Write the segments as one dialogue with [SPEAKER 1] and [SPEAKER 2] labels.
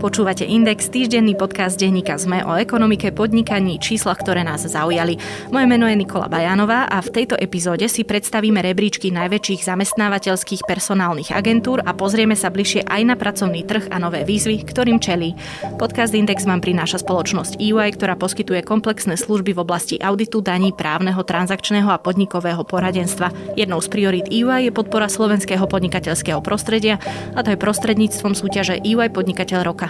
[SPEAKER 1] Počúvate Index, týždenný podcast denníka ZME o ekonomike, podnikaní, číslach, ktoré nás zaujali. Moje meno je Nikola Bajanová a v tejto epizóde si predstavíme rebríčky najväčších zamestnávateľských personálnych agentúr a pozrieme sa bližšie aj na pracovný trh a nové výzvy, ktorým čelí. Podcast Index vám prináša spoločnosť EY, ktorá poskytuje komplexné služby v oblasti auditu, daní, právneho, transakčného a podnikového poradenstva. Jednou z priorít EY je podpora slovenského podnikateľského prostredia a to je prostredníctvom súťaže EY Podnikateľ roka.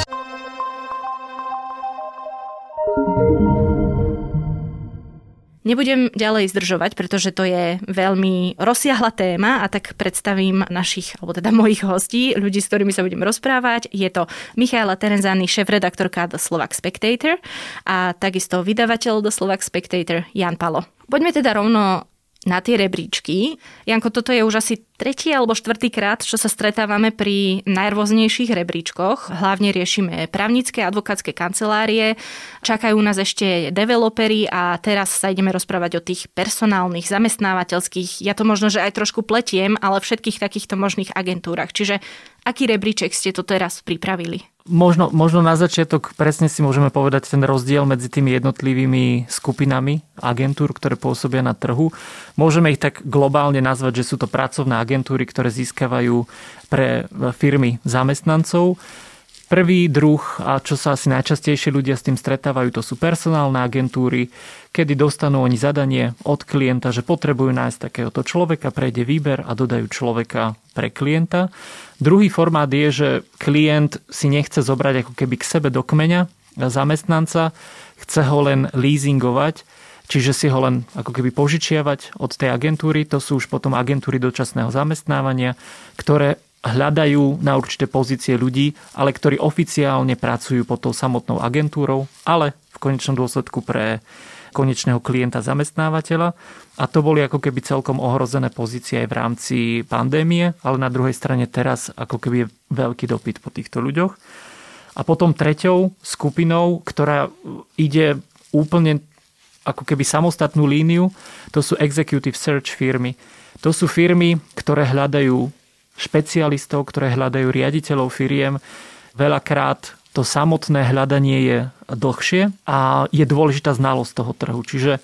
[SPEAKER 1] Nebudem ďalej zdržovať, pretože to je veľmi rozsiahla téma a tak predstavím našich, alebo teda mojich hostí, ľudí, s ktorými sa budem rozprávať. Je to Michaela Terenzány, šéf-redaktorka The Slovak Spectator a takisto vydavateľ The Slovak Spectator Jan Palo. Poďme teda rovno na tie rebríčky. Janko, toto je už asi tretí alebo štvrtý krát, čo sa stretávame pri najrôznejších rebríčkoch. Hlavne riešime právnické advokátske kancelárie, čakajú nás ešte developery a teraz sa ideme rozprávať o tých personálnych, zamestnávateľských, ja to možno, že aj trošku pletiem, ale všetkých takýchto možných agentúrach. Čiže aký rebríček ste to teraz pripravili?
[SPEAKER 2] Možno, možno na začiatok presne si môžeme povedať ten rozdiel medzi tými jednotlivými skupinami agentúr, ktoré pôsobia na trhu. Môžeme ich tak globálne nazvať, že sú to pracovné agentúry, ktoré získavajú pre firmy zamestnancov. Prvý druh, a čo sa asi najčastejšie ľudia s tým stretávajú, to sú personálne agentúry, kedy dostanú oni zadanie od klienta, že potrebujú nájsť takéhoto človeka, prejde výber a dodajú človeka pre klienta. Druhý formát je, že klient si nechce zobrať ako keby k sebe do kmeňa zamestnanca, chce ho len leasingovať, čiže si ho len ako keby požičiavať od tej agentúry. To sú už potom agentúry dočasného zamestnávania, ktoré hľadajú na určité pozície ľudí, ale ktorí oficiálne pracujú pod tou samotnou agentúrou, ale v konečnom dôsledku pre konečného klienta zamestnávateľa. A to boli ako keby celkom ohrozené pozície aj v rámci pandémie, ale na druhej strane teraz ako keby je veľký dopyt po týchto ľuďoch. A potom treťou skupinou, ktorá ide úplne ako keby samostatnú líniu, to sú executive search firmy. To sú firmy, ktoré hľadajú špecialistov, ktoré hľadajú riaditeľov firiem. Veľakrát to samotné hľadanie je dlhšie a je dôležitá znalosť toho trhu. Čiže e,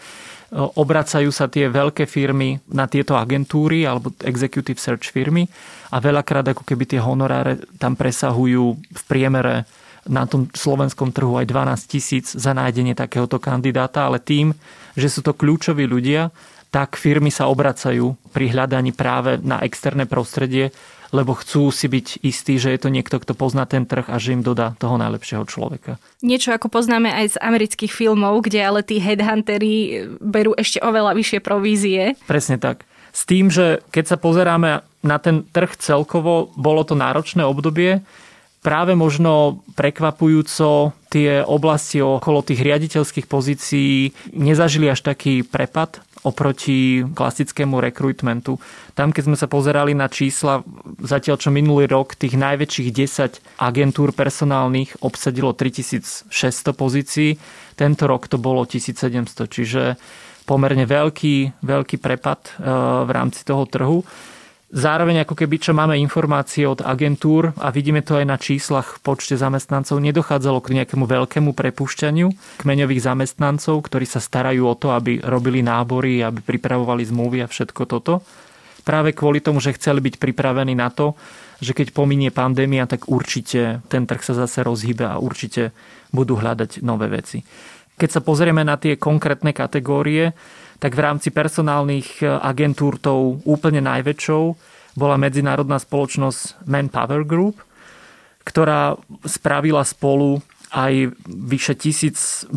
[SPEAKER 2] obracajú sa tie veľké firmy na tieto agentúry alebo executive search firmy a veľakrát ako keby tie honoráre tam presahujú v priemere na tom slovenskom trhu aj 12 tisíc za nájdenie takéhoto kandidáta, ale tým, že sú to kľúčoví ľudia, tak firmy sa obracajú pri hľadaní práve na externé prostredie, lebo chcú si byť istí, že je to niekto, kto pozná ten trh a že im dodá toho najlepšieho človeka.
[SPEAKER 1] Niečo ako poznáme aj z amerických filmov, kde ale tí headhuntery berú ešte oveľa vyššie provízie.
[SPEAKER 2] Presne tak. S tým, že keď sa pozeráme na ten trh celkovo, bolo to náročné obdobie, práve možno prekvapujúco tie oblasti okolo tých riaditeľských pozícií nezažili až taký prepad oproti klasickému rekrutmentu. Tam, keď sme sa pozerali na čísla, zatiaľ čo minulý rok tých najväčších 10 agentúr personálnych obsadilo 3600 pozícií, tento rok to bolo 1700, čiže pomerne veľký, veľký prepad e, v rámci toho trhu. Zároveň ako keby, čo máme informácie od agentúr a vidíme to aj na číslach v počte zamestnancov, nedochádzalo k nejakému veľkému prepušťaniu kmeňových zamestnancov, ktorí sa starajú o to, aby robili nábory, aby pripravovali zmluvy a všetko toto. Práve kvôli tomu, že chceli byť pripravení na to, že keď pominie pandémia, tak určite ten trh sa zase rozhýbe a určite budú hľadať nové veci. Keď sa pozrieme na tie konkrétne kategórie, tak v rámci personálnych e, agentúr tou úplne najväčšou bola medzinárodná spoločnosť Manpower Group, ktorá spravila spolu aj vyše 1200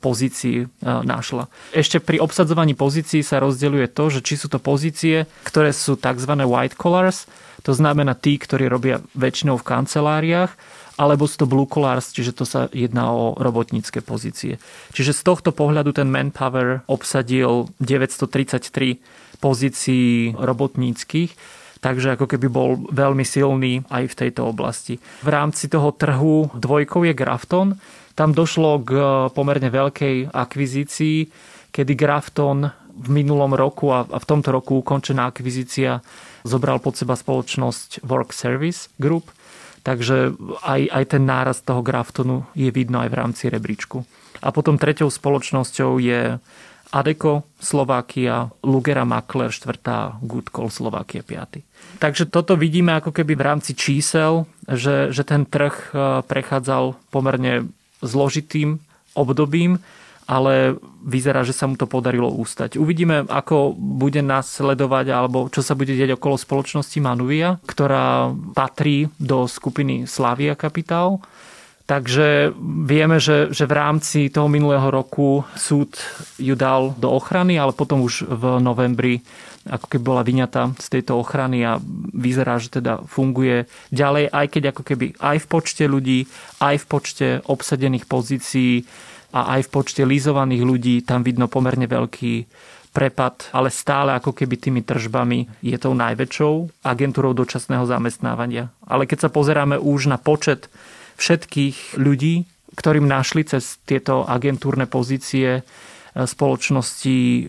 [SPEAKER 2] pozícií e, našla. Ešte pri obsadzovaní pozícií sa rozdeľuje to, že či sú to pozície, ktoré sú tzv. white collars, to znamená tí, ktorí robia väčšinou v kanceláriách, alebo sú to blue collars, čiže to sa jedná o robotnícke pozície. Čiže z tohto pohľadu ten Manpower obsadil 933 pozícií robotníckých, takže ako keby bol veľmi silný aj v tejto oblasti. V rámci toho trhu dvojkou je Grafton. Tam došlo k pomerne veľkej akvizícii, kedy Grafton v minulom roku a v tomto roku ukončená akvizícia zobral pod seba spoločnosť Work Service Group, takže aj, aj ten náraz toho Graftonu je vidno aj v rámci rebríčku. A potom treťou spoločnosťou je Adeko Slovakia, Lugera Makler 4. Good Call Slovakia 5. Takže toto vidíme ako keby v rámci čísel, že, že ten trh e, prechádzal pomerne zložitým obdobím, ale vyzerá, že sa mu to podarilo ústať. Uvidíme, ako bude nás sledovať alebo čo sa bude deť okolo spoločnosti Manuvia, ktorá patrí do skupiny Slavia Capital Takže vieme, že, že v rámci toho minulého roku súd ju dal do ochrany, ale potom už v novembri ako keby bola vyňatá z tejto ochrany a vyzerá, že teda funguje ďalej, aj keď ako keby aj v počte ľudí, aj v počte obsadených pozícií a aj v počte lízovaných ľudí tam vidno pomerne veľký prepad, ale stále ako keby tými tržbami je tou najväčšou agentúrou dočasného zamestnávania. Ale keď sa pozeráme už na počet všetkých ľudí, ktorým našli cez tieto agentúrne pozície spoločnosti e,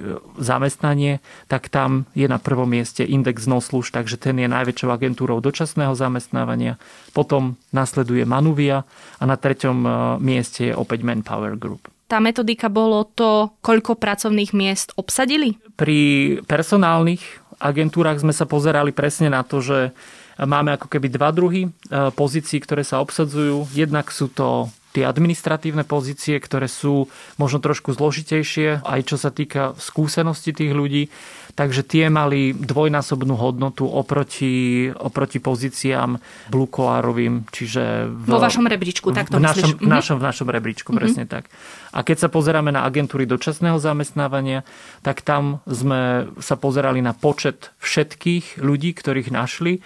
[SPEAKER 2] zamestnanie, tak tam je na prvom mieste index nosluž, takže ten je najväčšou agentúrou dočasného zamestnávania. Potom nasleduje Manuvia a na treťom e, mieste je opäť Manpower Group.
[SPEAKER 1] Tá metodika bolo to, koľko pracovných miest obsadili?
[SPEAKER 2] Pri personálnych agentúrach sme sa pozerali presne na to, že máme ako keby dva druhy e, pozícií, ktoré sa obsadzujú. Jednak sú to tie administratívne pozície, ktoré sú možno trošku zložitejšie, aj čo sa týka skúsenosti tých ľudí. Takže tie mali dvojnásobnú hodnotu oproti, oproti pozíciám blue čiže v,
[SPEAKER 1] vo vašom rebríčku, tak to
[SPEAKER 2] v našom, v našom, v našom rebríčku, mm-hmm. presne tak. A keď sa pozeráme na agentúry dočasného zamestnávania, tak tam sme sa pozerali na počet všetkých ľudí, ktorých našli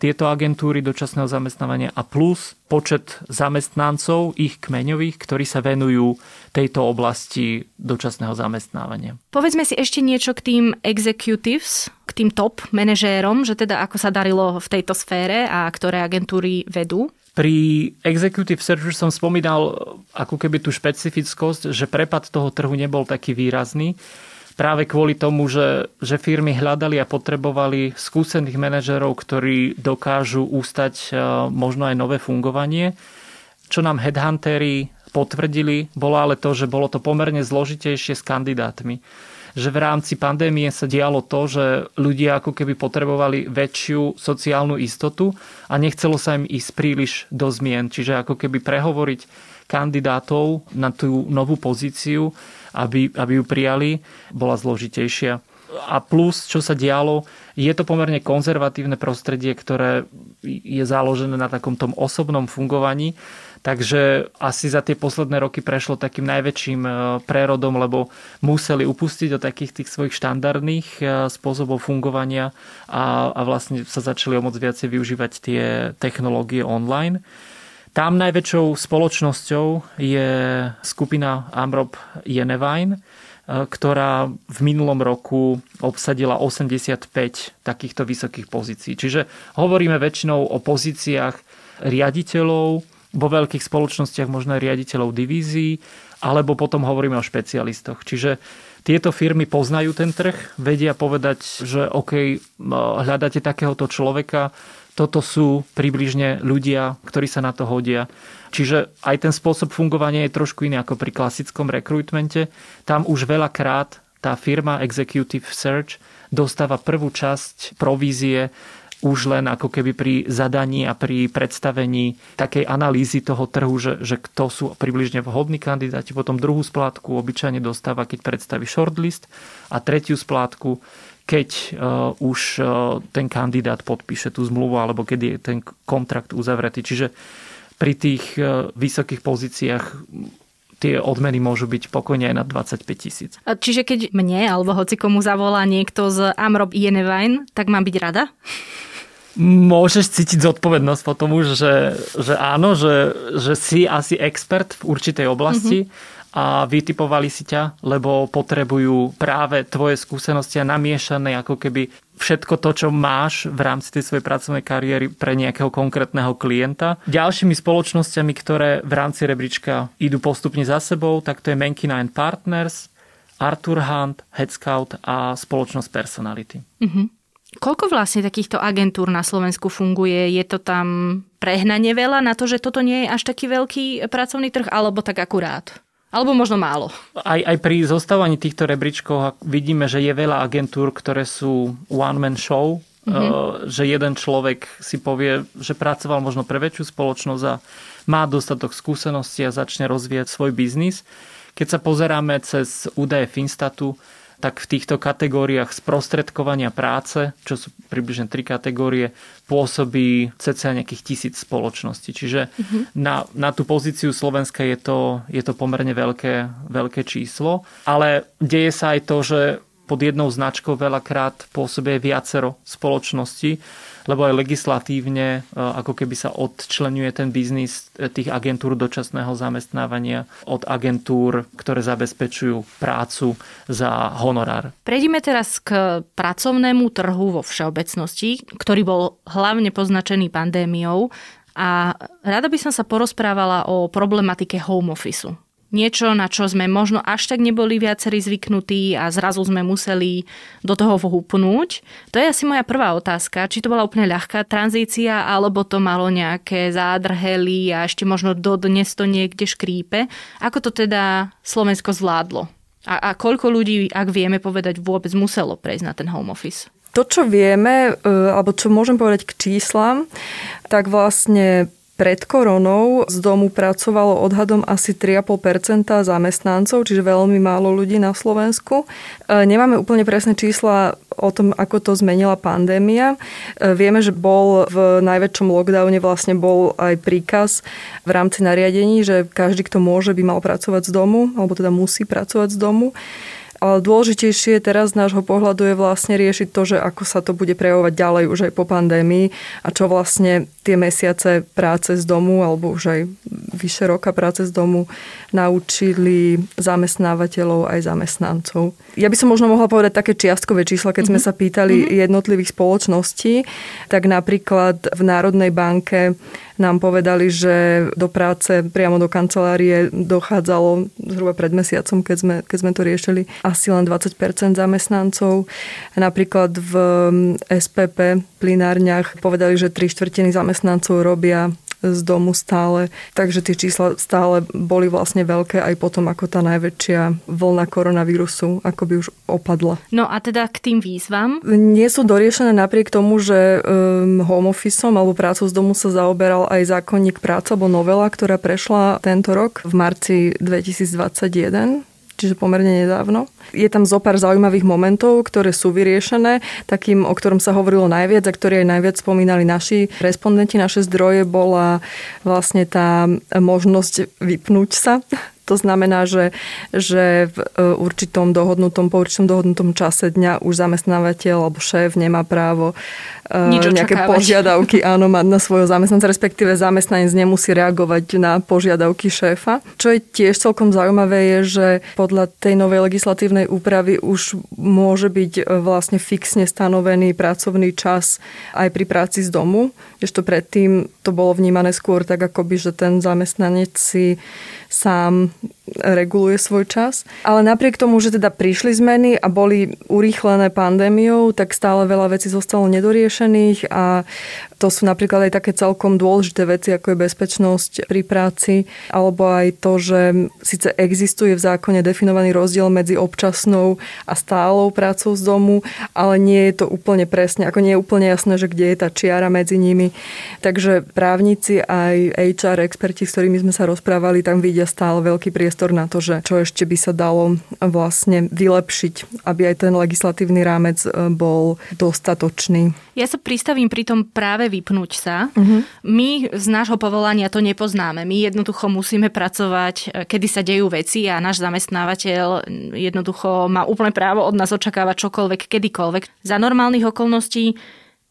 [SPEAKER 2] tieto agentúry dočasného zamestnávania a plus počet zamestnancov, ich kmeňových, ktorí sa venujú tejto oblasti dočasného zamestnávania.
[SPEAKER 1] Povedzme si ešte niečo k tým executives, k tým top manažérom, že teda ako sa darilo v tejto sfére a ktoré agentúry vedú.
[SPEAKER 2] Pri Executive Search už som spomínal ako keby tú špecifickosť, že prepad toho trhu nebol taký výrazný práve kvôli tomu, že, že firmy hľadali a potrebovali skúsených manažerov, ktorí dokážu ústať e, možno aj nové fungovanie. Čo nám headhuntery potvrdili, bolo ale to, že bolo to pomerne zložitejšie s kandidátmi že v rámci pandémie sa dialo to, že ľudia ako keby potrebovali väčšiu sociálnu istotu a nechcelo sa im ísť príliš do zmien. Čiže ako keby prehovoriť kandidátov na tú novú pozíciu aby, aby ju prijali, bola zložitejšia. A plus, čo sa dialo, je to pomerne konzervatívne prostredie, ktoré je založené na takom tom osobnom fungovaní. Takže asi za tie posledné roky prešlo takým najväčším e, prerodom, lebo museli upustiť od takých tých svojich štandardných e, spôsobov fungovania a, a vlastne sa začali o moc viacej využívať tie technológie online. Tam najväčšou spoločnosťou je skupina Amrob Jenevine, e, ktorá v minulom roku obsadila 85 takýchto vysokých pozícií. Čiže hovoríme väčšinou o pozíciách riaditeľov, vo veľkých spoločnostiach možno aj riaditeľov divízií, alebo potom hovoríme o špecialistoch. Čiže tieto firmy poznajú ten trh, vedia povedať, že OK, hľadáte takéhoto človeka, toto sú približne ľudia, ktorí sa na to hodia. Čiže aj ten spôsob fungovania je trošku iný ako pri klasickom rekrutmente. Tam už veľakrát tá firma Executive Search dostáva prvú časť provízie už len ako keby pri zadaní a pri predstavení takej analýzy toho trhu, že, že kto sú približne vhodní kandidáti. Potom druhú splátku obyčajne dostáva, keď predstaví shortlist a tretiu splátku keď uh, už uh, ten kandidát podpíše tú zmluvu alebo keď je ten kontrakt uzavretý. Čiže pri tých uh, vysokých pozíciách tie odmeny môžu byť pokojne aj na 25 tisíc.
[SPEAKER 1] Čiže keď mne alebo hoci komu zavolá niekto z Amrob Yenevine, tak mám byť rada?
[SPEAKER 2] Môžeš cítiť zodpovednosť po tomu, že, že áno, že, že si asi expert v určitej oblasti. Mm-hmm a vytipovali si ťa, lebo potrebujú práve tvoje skúsenosti a namiešané ako keby všetko to, čo máš v rámci tej svojej pracovnej kariéry pre nejakého konkrétneho klienta. Ďalšími spoločnosťami, ktoré v rámci rebríčka idú postupne za sebou, tak to je Menkina and Partners, Arthur Hunt, Headscout a spoločnosť Personality.
[SPEAKER 1] Mm-hmm. Koľko vlastne takýchto agentúr na Slovensku funguje? Je to tam prehnanie veľa na to, že toto nie je až taký veľký pracovný trh, alebo tak akurát? Alebo možno málo.
[SPEAKER 2] Aj, aj pri zostávaní týchto rebríčkov vidíme, že je veľa agentúr, ktoré sú one-man show, mm-hmm. že jeden človek si povie, že pracoval možno pre väčšiu spoločnosť a má dostatok skúseností a začne rozvíjať svoj biznis. Keď sa pozeráme cez údaje Finstatu, tak v týchto kategóriách sprostredkovania práce, čo sú približne tri kategórie, pôsobí cca nejakých tisíc spoločností. Čiže mm-hmm. na, na tú pozíciu Slovenska je to, je to pomerne veľké, veľké číslo, ale deje sa aj to, že pod jednou značkou veľakrát pôsobí viacero spoločností lebo aj legislatívne e, ako keby sa odčlenuje ten biznis e, tých agentúr dočasného zamestnávania od agentúr, ktoré zabezpečujú prácu za honorár.
[SPEAKER 1] Prejdime teraz k pracovnému trhu vo všeobecnosti, ktorý bol hlavne poznačený pandémiou a rada by som sa porozprávala o problematike home office niečo, na čo sme možno až tak neboli viacerí zvyknutí a zrazu sme museli do toho vhúpnúť. To je asi moja prvá otázka, či to bola úplne ľahká tranzícia, alebo to malo nejaké zádrhely a ešte možno dodnes to niekde škrípe. Ako to teda Slovensko zvládlo? A, a koľko ľudí, ak vieme povedať, vôbec muselo prejsť na ten home office?
[SPEAKER 3] To, čo vieme, e, alebo čo môžem povedať k číslam, tak vlastne pred koronou z domu pracovalo odhadom asi 3,5% zamestnancov, čiže veľmi málo ľudí na Slovensku. E, nemáme úplne presné čísla o tom, ako to zmenila pandémia. E, vieme, že bol v najväčšom lockdowne vlastne bol aj príkaz v rámci nariadení, že každý, kto môže, by mal pracovať z domu, alebo teda musí pracovať z domu. Ale dôležitejšie teraz z nášho pohľadu je vlastne riešiť to, že ako sa to bude prejavovať ďalej už aj po pandémii a čo vlastne tie mesiace práce z domu alebo už aj vyše roka práce z domu naučili zamestnávateľov aj zamestnancov. Ja by som možno mohla povedať také čiastkové čísla, keď sme mhm. sa pýtali mm-hmm. jednotlivých spoločností, tak napríklad v Národnej banke nám povedali, že do práce priamo do kancelárie dochádzalo zhruba pred mesiacom, keď sme, keď sme to riešili, asi len 20% zamestnancov. Napríklad v SPP plinárniach povedali, že tri štvrtiny zamestnancov robia z domu stále. Takže tie čísla stále boli vlastne veľké aj potom, ako tá najväčšia vlna koronavírusu akoby už opadla.
[SPEAKER 1] No a teda k tým výzvam?
[SPEAKER 3] Nie sú doriešené napriek tomu, že um, home officeom alebo prácou z domu sa zaoberal aj zákonník práce alebo novela, ktorá prešla tento rok v marci 2021 čiže pomerne nedávno. Je tam zo pár zaujímavých momentov, ktoré sú vyriešené. Takým, o ktorom sa hovorilo najviac a ktorý aj najviac spomínali naši respondenti, naše zdroje, bola vlastne tá možnosť vypnúť sa to znamená, že, že v e, určitom dohodnutom, po určitom dohodnutom čase dňa už zamestnávateľ alebo šéf nemá právo
[SPEAKER 1] e, Nič
[SPEAKER 3] nejaké
[SPEAKER 1] očakávať.
[SPEAKER 3] požiadavky áno, mať na svojho zamestnanca, respektíve zamestnanec nemusí reagovať na požiadavky šéfa. Čo je tiež celkom zaujímavé je, že podľa tej novej legislatívnej úpravy už môže byť e, vlastne fixne stanovený pracovný čas aj pri práci z domu, ešte predtým to bolo vnímané skôr tak, akoby, že ten zamestnanec si sám reguluje svoj čas. Ale napriek tomu, že teda prišli zmeny a boli urýchlené pandémiou, tak stále veľa vecí zostalo nedoriešených a to sú napríklad aj také celkom dôležité veci, ako je bezpečnosť pri práci, alebo aj to, že síce existuje v zákone definovaný rozdiel medzi občasnou a stálou prácou z domu, ale nie je to úplne presne, ako nie je úplne jasné, že kde je tá čiara medzi nimi. Takže právnici aj HR experti, s ktorými sme sa rozprávali, tam vidia stále veľký priestor na to, že čo ešte by sa dalo vlastne vylepšiť, aby aj ten legislatívny rámec e, bol dostatočný.
[SPEAKER 1] Ja sa pristavím pri tom práve vypnúť sa. Uh-huh. My z nášho povolania to nepoznáme. My jednoducho musíme pracovať, e, kedy sa dejú veci a náš zamestnávateľ jednoducho má úplné právo od nás očakávať čokoľvek, kedykoľvek. Za normálnych okolností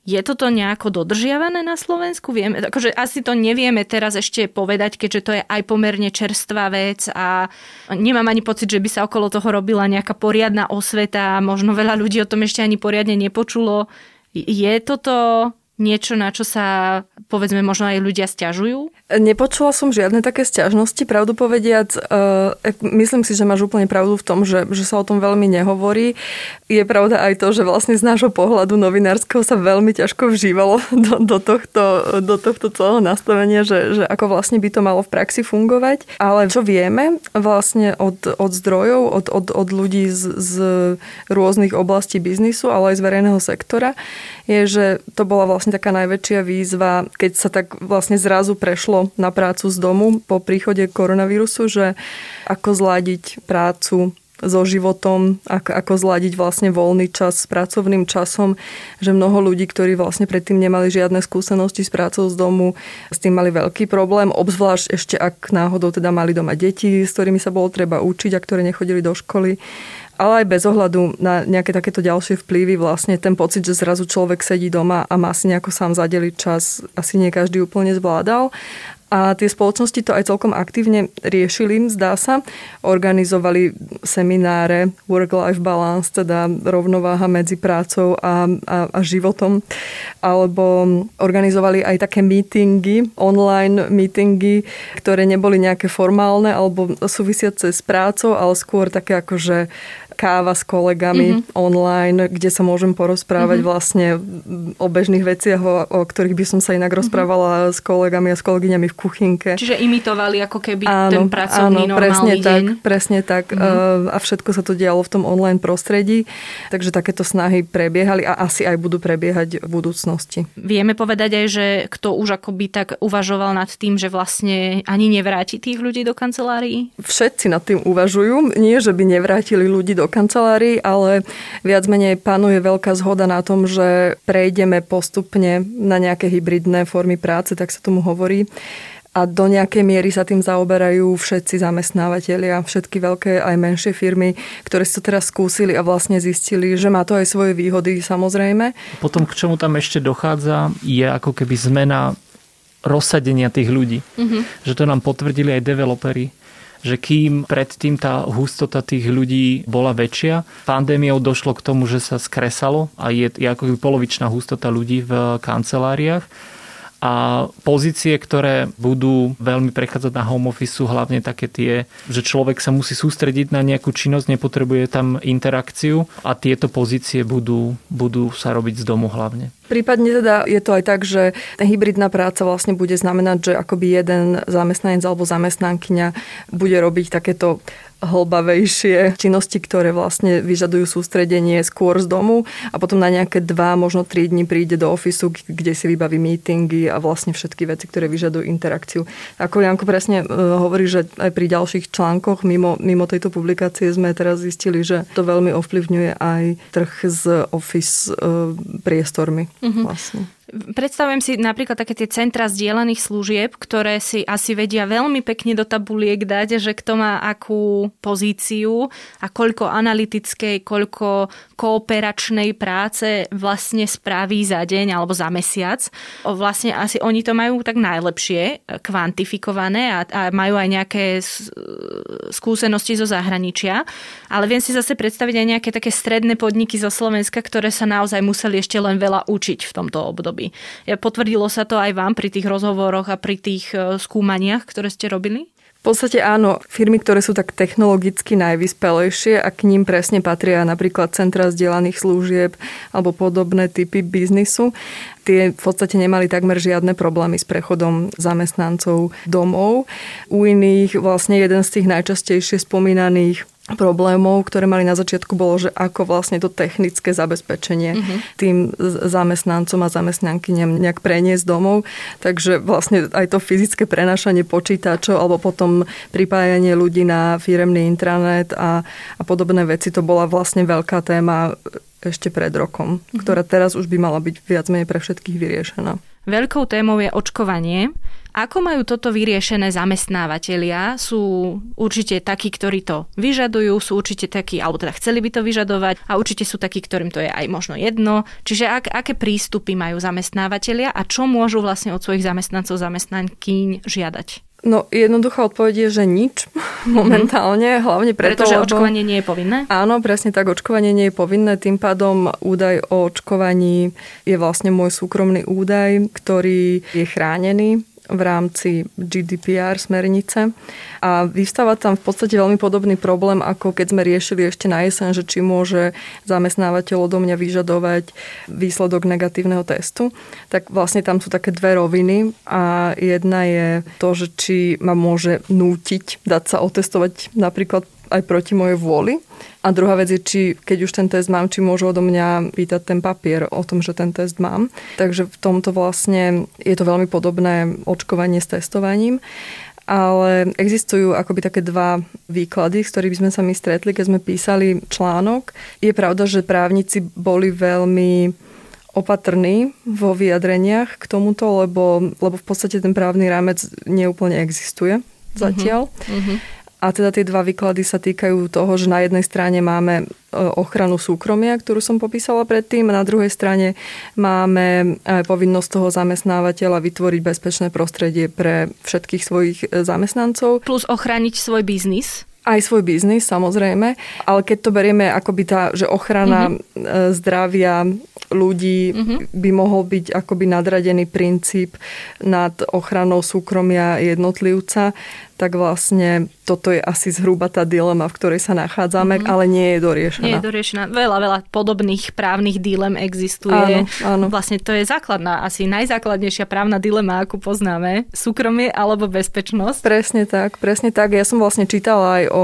[SPEAKER 1] Je toto nejako dodržiavané na Slovensku? Vieme, akože asi to nevieme teraz ešte povedať, keďže to je aj pomerne čerstvá vec a nemám ani pocit, že by sa okolo toho robila nejaká poriadna osveta. Možno veľa ľudí o tom ešte ani poriadne nepočulo. Je toto niečo, na čo sa povedzme možno aj ľudia stiažujú?
[SPEAKER 3] Nepočula som žiadne také stiažnosti, pravdu povediac. Uh, myslím si, že máš úplne pravdu v tom, že, že sa o tom veľmi nehovorí. Je pravda aj to, že vlastne z nášho pohľadu novinárskeho sa veľmi ťažko vžívalo do, do, tohto, do tohto celého nastavenia, že, že ako vlastne by to malo v praxi fungovať. Ale čo vieme vlastne od, od zdrojov, od, od, od ľudí z, z rôznych oblastí biznisu, ale aj z verejného sektora, je, že to bola vlastne taká najväčšia výzva, keď sa tak vlastne zrazu prešlo na prácu z domu po príchode koronavírusu, že ako zladiť prácu so životom, ako, ako zladiť vlastne voľný čas s pracovným časom, že mnoho ľudí, ktorí vlastne predtým nemali žiadne skúsenosti s prácou z domu, s tým mali veľký problém, obzvlášť ešte ak náhodou teda mali doma deti, s ktorými sa bolo treba učiť a ktoré nechodili do školy ale aj bez ohľadu na nejaké takéto ďalšie vplyvy, vlastne ten pocit, že zrazu človek sedí doma a má si nejako sám zadeliť čas, asi nie každý úplne zvládal. A tie spoločnosti to aj celkom aktívne riešili, zdá sa. Organizovali semináre Work-Life Balance, teda rovnováha medzi prácou a, a, a životom. Alebo organizovali aj také meetingy, online meetingy, ktoré neboli nejaké formálne alebo súvisiace s prácou, ale skôr také akože káva s kolegami mm-hmm. online, kde sa môžem porozprávať mm-hmm. vlastne o bežných veciach, o, o ktorých by som sa inak mm-hmm. rozprávala s kolegami a s kolegyňami v kuchynke.
[SPEAKER 1] Čiže imitovali ako keby áno, ten pracovný áno,
[SPEAKER 3] presne
[SPEAKER 1] deň.
[SPEAKER 3] tak, presne tak. Mm-hmm. A všetko sa to dialo v tom online prostredí, takže takéto snahy prebiehali a asi aj budú prebiehať v budúcnosti.
[SPEAKER 1] Vieme povedať aj, že kto už akoby tak uvažoval nad tým, že vlastne ani nevráti tých ľudí do kancelárií?
[SPEAKER 3] Všetci nad tým uvažujú. Nie, že by nevrátili ľudí do kancelárii, ale viac menej panuje veľká zhoda na tom, že prejdeme postupne na nejaké hybridné formy práce, tak sa tomu hovorí a do nejakej miery sa tým zaoberajú všetci zamestnávateľia, všetky veľké aj menšie firmy, ktoré si to teraz skúsili a vlastne zistili, že má to aj svoje výhody samozrejme.
[SPEAKER 2] Potom k čomu tam ešte dochádza je ako keby zmena rozsadenia tých ľudí. Mm-hmm. Že to nám potvrdili aj developeri že kým predtým tá hustota tých ľudí bola väčšia, pandémiou došlo k tomu, že sa skresalo a je, je ako polovičná hustota ľudí v kanceláriách a pozície, ktoré budú veľmi prechádzať na home office sú hlavne také tie, že človek sa musí sústrediť na nejakú činnosť, nepotrebuje tam interakciu a tieto pozície budú, budú sa robiť z domu hlavne.
[SPEAKER 3] Prípadne teda je to aj tak, že hybridná práca vlastne bude znamenať, že akoby jeden zamestnanec alebo zamestnankyňa bude robiť takéto hlbavejšie činnosti, ktoré vlastne vyžadujú sústredenie skôr z domu a potom na nejaké dva, možno tri dní príde do ofisu, kde si vybaví meetingy a vlastne všetky veci, ktoré vyžadujú interakciu. Ako Janko presne e, hovorí, že aj pri ďalších článkoch mimo, mimo tejto publikácie sme teraz zistili, že to veľmi ovplyvňuje aj trh s office e, priestormi mm-hmm. vlastne.
[SPEAKER 1] Predstavujem si napríklad také tie centra zdieľaných služieb, ktoré si asi vedia veľmi pekne do tabuliek dať, že kto má akú pozíciu a koľko analytickej, koľko kooperačnej práce vlastne spraví za deň alebo za mesiac. Vlastne asi oni to majú tak najlepšie e, kvantifikované a, a majú aj nejaké skúsenosti zo zahraničia. Ale viem si zase predstaviť aj nejaké také stredné podniky zo Slovenska, ktoré sa naozaj museli ešte len veľa učiť v tomto období. Potvrdilo sa to aj vám pri tých rozhovoroch a pri tých e, skúmaniach, ktoré ste robili?
[SPEAKER 3] V podstate áno, firmy, ktoré sú tak technologicky najvyspelejšie a k ním presne patria napríklad centra zdieľaných služieb alebo podobné typy biznisu, tie v podstate nemali takmer žiadne problémy s prechodom zamestnancov domov. U iných vlastne jeden z tých najčastejšie spomínaných problémov, ktoré mali na začiatku, bolo, že ako vlastne to technické zabezpečenie uh-huh. tým zamestnancom a zamestnankyňam nejak preniesť domov. Takže vlastne aj to fyzické prenašanie počítačov alebo potom pripájanie ľudí na firemný intranet a, a podobné veci, to bola vlastne veľká téma ešte pred rokom, uh-huh. ktorá teraz už by mala byť viac menej pre všetkých vyriešená.
[SPEAKER 1] Veľkou témou je očkovanie. Ako majú toto vyriešené zamestnávateľia? Sú určite takí, ktorí to vyžadujú, sú určite takí, alebo teda chceli by to vyžadovať a určite sú takí, ktorým to je aj možno jedno. Čiže ak, aké prístupy majú zamestnávateľia a čo môžu vlastne od svojich zamestnancov, zamestnankyň žiadať?
[SPEAKER 3] No, jednoduchá odpoveď je, že nič momentálne, hlavne preto,
[SPEAKER 1] Pretože
[SPEAKER 3] lebo...
[SPEAKER 1] očkovanie nie je povinné?
[SPEAKER 3] Áno, presne tak, očkovanie nie je povinné, tým pádom údaj o očkovaní je vlastne môj súkromný údaj, ktorý je chránený v rámci GDPR smernice. A vystáva tam v podstate veľmi podobný problém, ako keď sme riešili ešte na jeseň, že či môže zamestnávateľ odo mňa vyžadovať výsledok negatívneho testu. Tak vlastne tam sú také dve roviny a jedna je to, že či ma môže nútiť dať sa otestovať napríklad aj proti mojej vôli. A druhá vec je, či keď už ten test mám, či môžu odo mňa pýtať ten papier o tom, že ten test mám. Takže v tomto vlastne je to veľmi podobné očkovanie s testovaním. Ale existujú akoby také dva výklady, s ktorými sme sa my stretli, keď sme písali článok. Je pravda, že právnici boli veľmi opatrní vo vyjadreniach k tomuto, lebo, lebo v podstate ten právny rámec neúplne existuje zatiaľ. Mm-hmm. A teda tie dva výklady sa týkajú toho, že na jednej strane máme e, ochranu súkromia, ktorú som popísala predtým, a na druhej strane máme e, povinnosť toho zamestnávateľa vytvoriť bezpečné prostredie pre všetkých svojich e, zamestnancov.
[SPEAKER 1] Plus ochrániť svoj biznis.
[SPEAKER 3] Aj svoj biznis, samozrejme, ale keď to berieme akoby tá, že ochrana mm-hmm. zdravia ľudí mm-hmm. by mohol byť akoby nadradený princíp nad ochranou súkromia jednotlivca, tak vlastne toto je asi zhruba tá dilema, v ktorej sa nachádzame, mm-hmm. ale nie je doriešená.
[SPEAKER 1] Nie je doriešená. Veľa, veľa podobných právnych dilem existuje.
[SPEAKER 3] Áno, áno.
[SPEAKER 1] Vlastne to je základná, asi najzákladnejšia právna dilema, akú poznáme. Súkromie alebo bezpečnosť.
[SPEAKER 3] Presne tak, presne tak. Ja som vlastne čítala aj o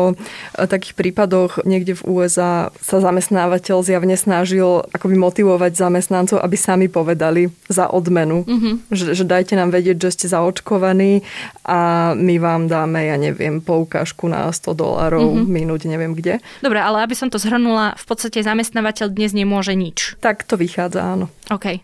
[SPEAKER 3] takých prípadoch, niekde v USA sa zamestnávateľ zjavne snažil akoby motivovať zamestnancov, aby sami povedali za odmenu, mm-hmm. že, že dajte nám vedieť, že ste zaočkovaní a my vám dáme dáme, ja neviem, poukážku na 100 dolárov mm-hmm. minúť, neviem kde.
[SPEAKER 1] Dobre, ale aby som to zhrnula, v podstate zamestnávateľ dnes nemôže nič.
[SPEAKER 3] Tak to vychádza, áno.
[SPEAKER 1] OK.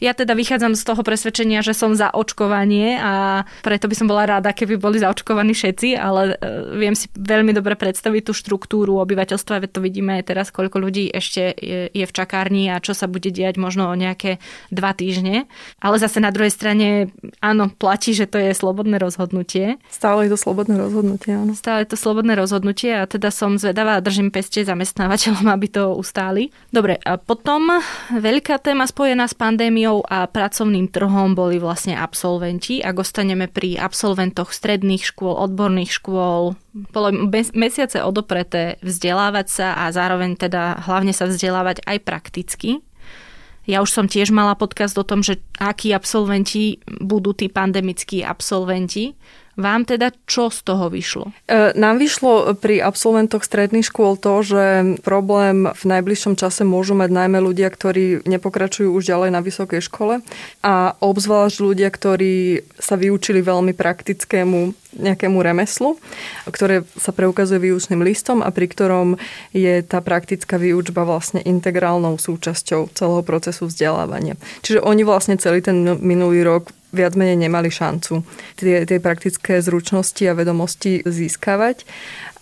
[SPEAKER 1] Ja teda vychádzam z toho presvedčenia, že som za očkovanie a preto by som bola rada, keby boli zaočkovaní všetci, ale e, viem si veľmi dobre predstaviť tú štruktúru obyvateľstva, veď to vidíme aj teraz, koľko ľudí ešte je v čakárni a čo sa bude diať možno o nejaké dva týždne. Ale zase na druhej strane, áno, platí, že to je slobodné rozhodnutie.
[SPEAKER 3] Stále je to slobodné rozhodnutie, áno.
[SPEAKER 1] Stále je to slobodné rozhodnutie a teda som zvedavá a držím peste zamestnávateľom, aby to ustáli. Dobre, a potom veľká téma spojená s pandémiou pandémiou a pracovným trhom boli vlastne absolventi. Ak ostaneme pri absolventoch stredných škôl, odborných škôl, bolo mesiace odopreté vzdelávať sa a zároveň teda hlavne sa vzdelávať aj prakticky. Ja už som tiež mala podcast o tom, že akí absolventi budú tí pandemickí absolventi. Vám teda čo z toho vyšlo?
[SPEAKER 3] E, nám vyšlo pri absolventoch stredných škôl to, že problém v najbližšom čase môžu mať najmä ľudia, ktorí nepokračujú už ďalej na vysokej škole a obzvlášť ľudia, ktorí sa vyučili veľmi praktickému nejakému remeslu, ktoré sa preukazuje výučným listom a pri ktorom je tá praktická výučba vlastne integrálnou súčasťou celého procesu vzdelávania. Čiže oni vlastne celý ten minulý rok viac menej nemali šancu tie, tie praktické zručnosti a vedomosti získavať.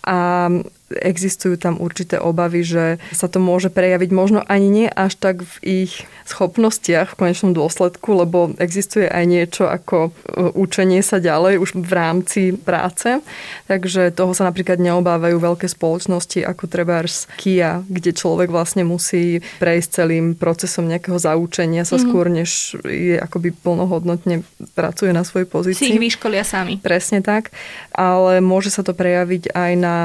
[SPEAKER 3] A existujú tam určité obavy, že sa to môže prejaviť možno ani nie až tak v ich schopnostiach v konečnom dôsledku, lebo existuje aj niečo ako e, učenie sa ďalej už v rámci práce. Takže toho sa napríklad neobávajú veľké spoločnosti ako Trebars Kia, kde človek vlastne musí prejsť celým procesom nejakého zaučenia sa mm-hmm. skôr, než je akoby plnohodnotne pracuje na svojej pozícii.
[SPEAKER 1] Si ich vyškolia sami.
[SPEAKER 3] Presne tak. Ale môže sa to prejaviť aj na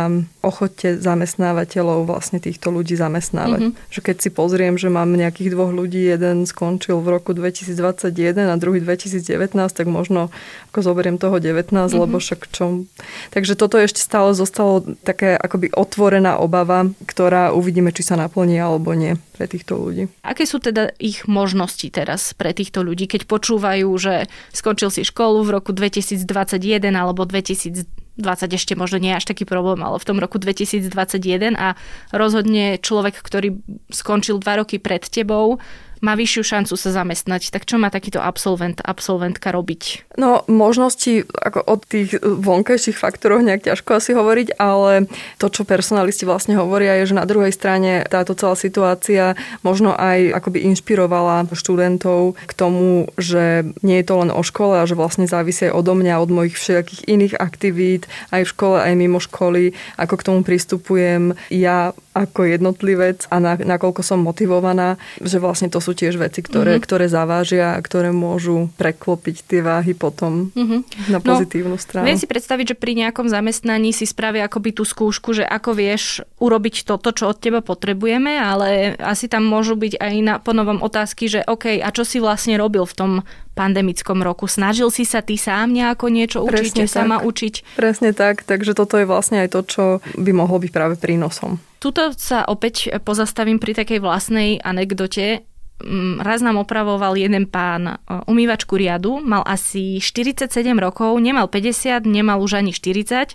[SPEAKER 3] ochote podstate zamestnávateľov vlastne týchto ľudí zamestnávať. Mm-hmm. Že keď si pozriem, že mám nejakých dvoch ľudí, jeden skončil v roku 2021 a druhý 2019, tak možno ako zoberiem toho 19, mm-hmm. lebo však čo... Takže toto ešte stále zostalo také akoby otvorená obava, ktorá uvidíme, či sa naplní alebo nie pre týchto ľudí.
[SPEAKER 1] Aké sú teda ich možnosti teraz pre týchto ľudí, keď počúvajú, že skončil si školu v roku 2021 alebo 2020 20 ešte možno nie je až taký problém, ale v tom roku 2021 a rozhodne človek, ktorý skončil dva roky pred tebou, má vyššiu šancu sa zamestnať. Tak čo má takýto absolvent, absolventka robiť?
[SPEAKER 3] No, možnosti ako od tých vonkajších faktorov nejak ťažko asi hovoriť, ale to, čo personalisti vlastne hovoria, je, že na druhej strane táto celá situácia možno aj akoby inšpirovala študentov k tomu, že nie je to len o škole a že vlastne závisí aj odo mňa, od mojich všetkých iných aktivít, aj v škole, aj mimo školy, ako k tomu pristupujem ja ako jednotlivec a na, nakoľko som motivovaná, že vlastne to sú tiež veci, ktoré, mm-hmm. ktoré zavážia a ktoré môžu preklopiť tie váhy potom mm-hmm. na no, pozitívnu no, stranu.
[SPEAKER 1] Viem si predstaviť, že pri nejakom zamestnaní si spravia akoby tú skúšku, že ako vieš urobiť toto, čo od teba potrebujeme, ale asi tam môžu byť aj na ponovom otázky, že OK, a čo si vlastne robil v tom pandemickom roku? Snažil si sa ty sám nejako niečo učiť, sama učiť?
[SPEAKER 3] Presne tak, takže toto je vlastne aj to, čo by mohlo byť práve prínosom.
[SPEAKER 1] Tuto sa opäť pozastavím pri takej vlastnej anekdote. Mm, raz nám opravoval jeden pán e, umývačku riadu, mal asi 47 rokov, nemal 50, nemal už ani 40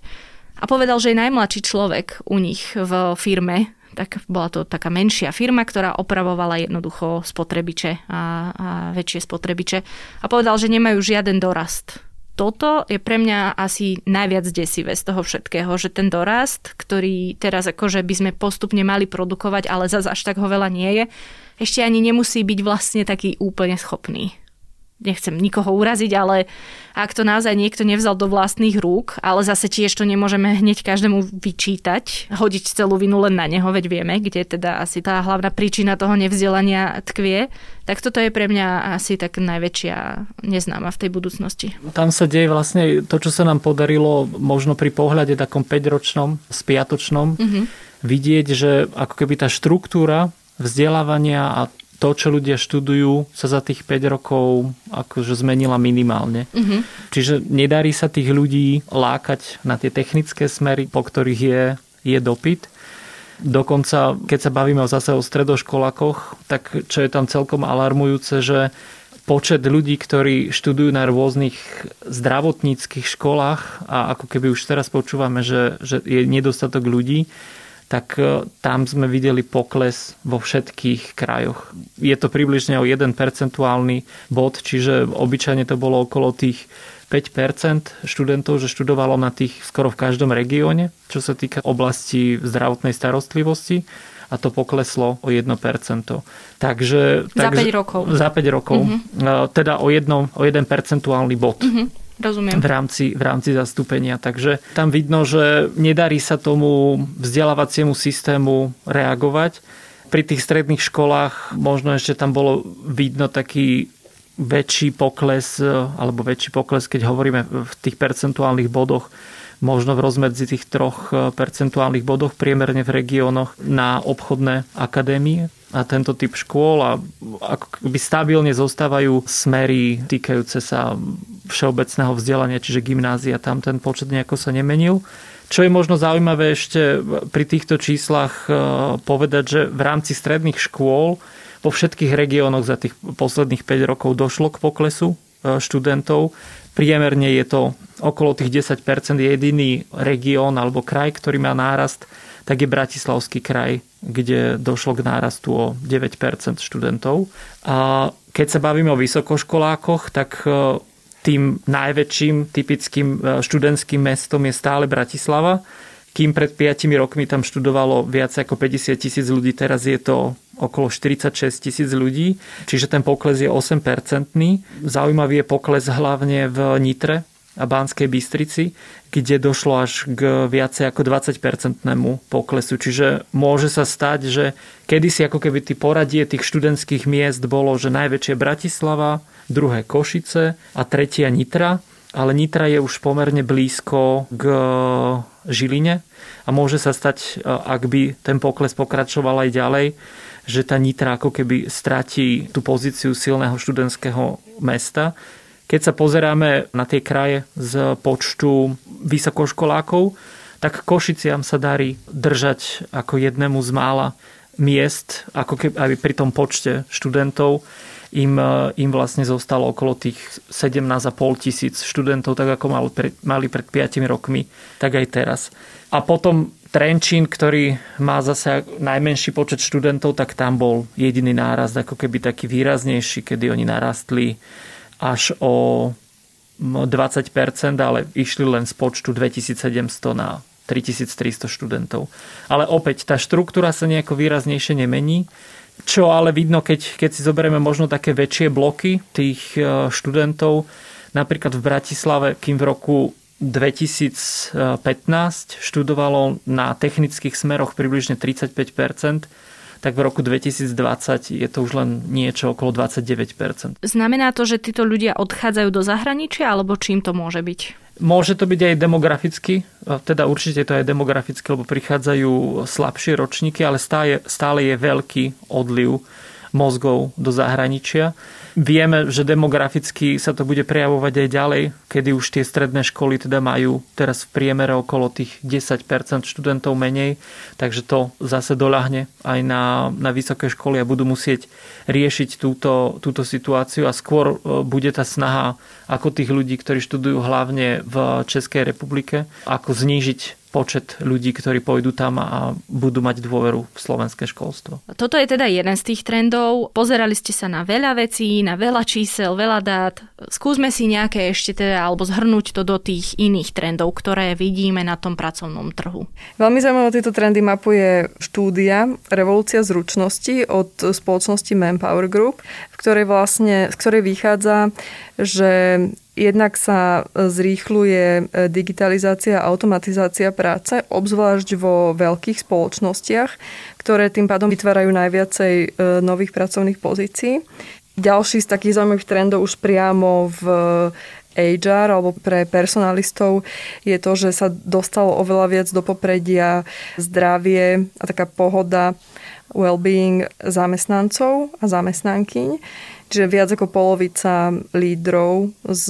[SPEAKER 1] a povedal, že je najmladší človek u nich v firme, tak bola to taká menšia firma, ktorá opravovala jednoducho spotrebiče a, a väčšie spotrebiče. A povedal, že nemajú žiaden dorast toto je pre mňa asi najviac desivé z toho všetkého, že ten dorast, ktorý teraz akože by sme postupne mali produkovať, ale zase až tak ho veľa nie je, ešte ani nemusí byť vlastne taký úplne schopný nechcem nikoho uraziť, ale ak to naozaj niekto nevzal do vlastných rúk, ale zase tiež to nemôžeme hneď každému vyčítať, hodiť celú vinu len na neho, veď vieme, kde teda asi tá hlavná príčina toho nevzdelania tkvie, tak toto je pre mňa asi tak najväčšia neznáma v tej budúcnosti.
[SPEAKER 2] Tam sa deje vlastne to, čo sa nám podarilo možno pri pohľade takom 5-ročnom, spiatočnom, mm-hmm. vidieť, že ako keby tá štruktúra vzdelávania a to, čo ľudia študujú, sa za tých 5 rokov akože zmenila minimálne. Mm-hmm. Čiže nedarí sa tých ľudí lákať na tie technické smery, po ktorých je, je dopyt. Dokonca, keď sa bavíme zase o stredoškolákoch, tak čo je tam celkom alarmujúce, že počet ľudí, ktorí študujú na rôznych zdravotníckých školách a ako keby už teraz počúvame, že, že je nedostatok ľudí, tak e, tam sme videli pokles vo všetkých krajoch. Je to približne o 1 percentuálny bod, čiže obyčajne to bolo okolo tých 5% študentov, že študovalo na tých skoro v každom regióne, čo sa týka oblasti zdravotnej starostlivosti a to pokleslo o 1%. Takže,
[SPEAKER 1] za 5 rokov.
[SPEAKER 2] Za 5 rokov. Uh-huh. Teda o, jedno, o 1 percentuálny bod.
[SPEAKER 1] Uh-huh. Rozumiem.
[SPEAKER 2] V rámci, v rámci zastúpenia. Takže tam vidno, že nedarí sa tomu vzdelávaciemu systému reagovať. Pri tých stredných školách možno ešte tam bolo vidno taký väčší pokles, alebo väčší pokles, keď hovoríme v tých percentuálnych bodoch, možno v rozmedzi tých troch percentuálnych bodoch priemerne v regiónoch na obchodné akadémie a tento typ škôl a ako by stabilne zostávajú smery týkajúce sa všeobecného vzdelania, čiže gymnázia, tam ten počet nejako sa nemenil. Čo je možno zaujímavé ešte pri týchto číslach e, povedať, že v rámci stredných škôl vo všetkých regiónoch za tých posledných 5 rokov došlo k poklesu e, študentov. Priemerne je to okolo tých 10% Jediný región alebo kraj, ktorý má nárast, tak je Bratislavský kraj, kde došlo k nárastu o 9 študentov. A keď sa bavíme o vysokoškolákoch, tak e, tým najväčším typickým e, študentským mestom je stále Bratislava. Kým pred 5 rokmi tam študovalo viac ako 50 tisíc ľudí, teraz je to okolo 46 tisíc ľudí, čiže ten pokles je 8-percentný. Zaujímavý je pokles hlavne v Nitre a Banskej Bystrici, kde došlo až k viacej ako 20-percentnému poklesu. Čiže môže sa stať, že kedysi ako keby tý poradie tých študentských miest bolo, že najväčšie Bratislava, druhé Košice a tretia Nitra, ale Nitra je už pomerne blízko k Žiline a môže sa stať, ak by ten pokles pokračoval aj ďalej, že tá Nitra ako keby stratí tú pozíciu silného študentského mesta. Keď sa pozeráme na tie kraje z počtu vysokoškolákov, tak Košiciam sa darí držať ako jednému z mála miest, ako keby aj pri tom počte študentov im, e, im vlastne zostalo okolo tých 17,5 tisíc študentov, tak ako mali pred, mali pred 5 rokmi, tak aj teraz. A potom Trenčín, ktorý má zase najmenší počet študentov, tak tam bol jediný nárast, ako keby taký výraznejší, kedy oni narastli až o 20%, ale išli len z počtu 2700 na 3300 študentov. Ale opäť, tá štruktúra sa nejako výraznejšie nemení, čo ale vidno, keď, keď si zoberieme možno také väčšie bloky tých e, študentov, napríklad v Bratislave, kým v roku 2015 študovalo na technických smeroch približne 35% tak v roku 2020 je to už len niečo okolo 29%
[SPEAKER 1] Znamená to, že títo ľudia odchádzajú do zahraničia, alebo čím to môže byť?
[SPEAKER 2] Môže to byť aj demograficky, teda určite to aj demograficky, lebo prichádzajú slabšie ročníky, ale stále, stále je veľký odliv mozgov do zahraničia. Vieme, že demograficky sa to bude prejavovať aj ďalej, kedy už tie stredné školy teda majú teraz v priemere okolo tých 10% študentov menej, takže to zase doľahne aj na, na vysoké školy a budú musieť riešiť túto, túto situáciu a skôr e, bude tá snaha ako tých ľudí, ktorí študujú hlavne v Českej republike, ako znížiť počet ľudí, ktorí pôjdu tam a budú mať dôveru v slovenské školstvo.
[SPEAKER 1] Toto je teda jeden z tých trendov. Pozerali ste sa na veľa vecí, na veľa čísel, veľa dát. Skúsme si nejaké ešte teda, alebo zhrnúť to do tých iných trendov, ktoré vidíme na tom pracovnom trhu.
[SPEAKER 3] Veľmi zaujímavé tieto trendy mapuje štúdia Revolúcia zručnosti od spoločnosti Manpower Group, v ktorej vlastne, z ktorej vychádza, že Jednak sa zrýchluje e, digitalizácia a automatizácia práce, obzvlášť vo veľkých spoločnostiach, ktoré tým pádom vytvárajú najviacej e, nových pracovných pozícií. Ďalší z takých zaujímavých trendov už priamo v HR alebo pre personalistov je to, že sa dostalo oveľa viac do popredia zdravie a taká pohoda, well-being zamestnancov a zamestnankyň Čiže viac ako polovica lídrov z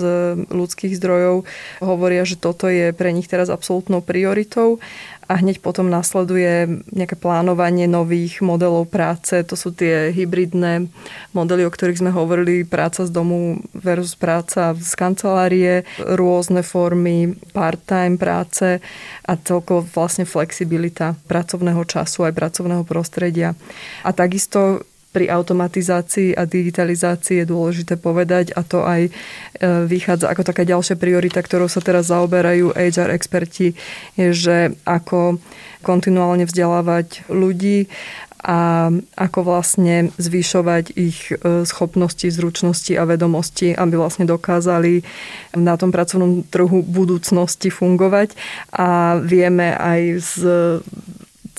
[SPEAKER 3] ľudských zdrojov hovoria, že toto je pre nich teraz absolútnou prioritou a hneď potom nasleduje nejaké plánovanie nových modelov práce. To sú tie hybridné modely, o ktorých sme hovorili, práca z domu versus práca z kancelárie, rôzne formy part-time práce a celkovo vlastne flexibilita pracovného času aj pracovného prostredia. A takisto pri automatizácii a digitalizácii je dôležité povedať a to aj e, vychádza ako taká ďalšia priorita, ktorou sa teraz zaoberajú HR experti, je, že ako kontinuálne vzdelávať ľudí a ako vlastne zvyšovať ich e, schopnosti, zručnosti a vedomosti, aby vlastne dokázali na tom pracovnom trhu budúcnosti fungovať. A vieme aj z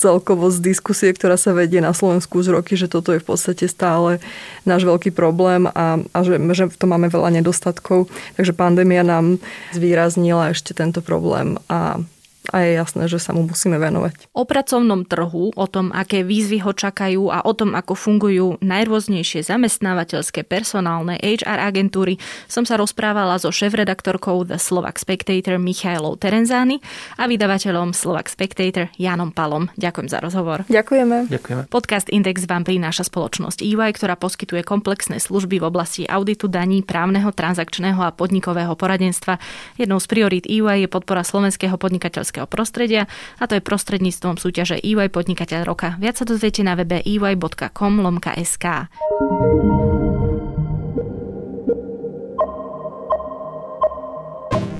[SPEAKER 3] celkovo z diskusie, ktorá sa vedie na Slovensku už roky, že toto je v podstate stále náš veľký problém a, a že, že v tom máme veľa nedostatkov. Takže pandémia nám zvýraznila ešte tento problém a a je jasné, že sa mu musíme venovať.
[SPEAKER 1] O pracovnom trhu, o tom, aké výzvy ho čakajú a o tom, ako fungujú najrôznejšie zamestnávateľské personálne HR agentúry, som sa rozprávala so šéf-redaktorkou The Slovak Spectator Michailou Terenzány a vydavateľom Slovak Spectator Janom Palom. Ďakujem za rozhovor.
[SPEAKER 3] Ďakujeme.
[SPEAKER 2] Ďakujeme.
[SPEAKER 1] Podcast Index vám prináša spoločnosť EY, ktorá poskytuje komplexné služby v oblasti auditu daní, právneho, transakčného a podnikového poradenstva. Jednou z priorít EY je podpora slovenského podnikateľského podnikateľského prostredia a to je prostredníctvom súťaže EY Podnikateľ roka. Viac sa dozviete na webe ey.com lomka SK.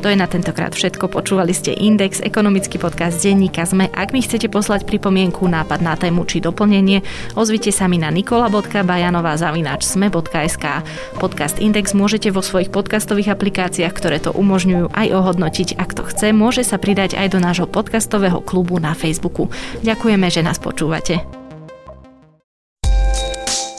[SPEAKER 1] To je na tentokrát všetko. Počúvali ste Index, ekonomický podcast denníka ZME. Ak mi chcete poslať pripomienku, nápad na tému či doplnenie, ozvite sa mi na nikola.bajanová.sme.sk. Podcast Index môžete vo svojich podcastových aplikáciách, ktoré to umožňujú, aj ohodnotiť. Ak to chce, môže sa pridať aj do nášho podcastového klubu na Facebooku. Ďakujeme, že nás počúvate.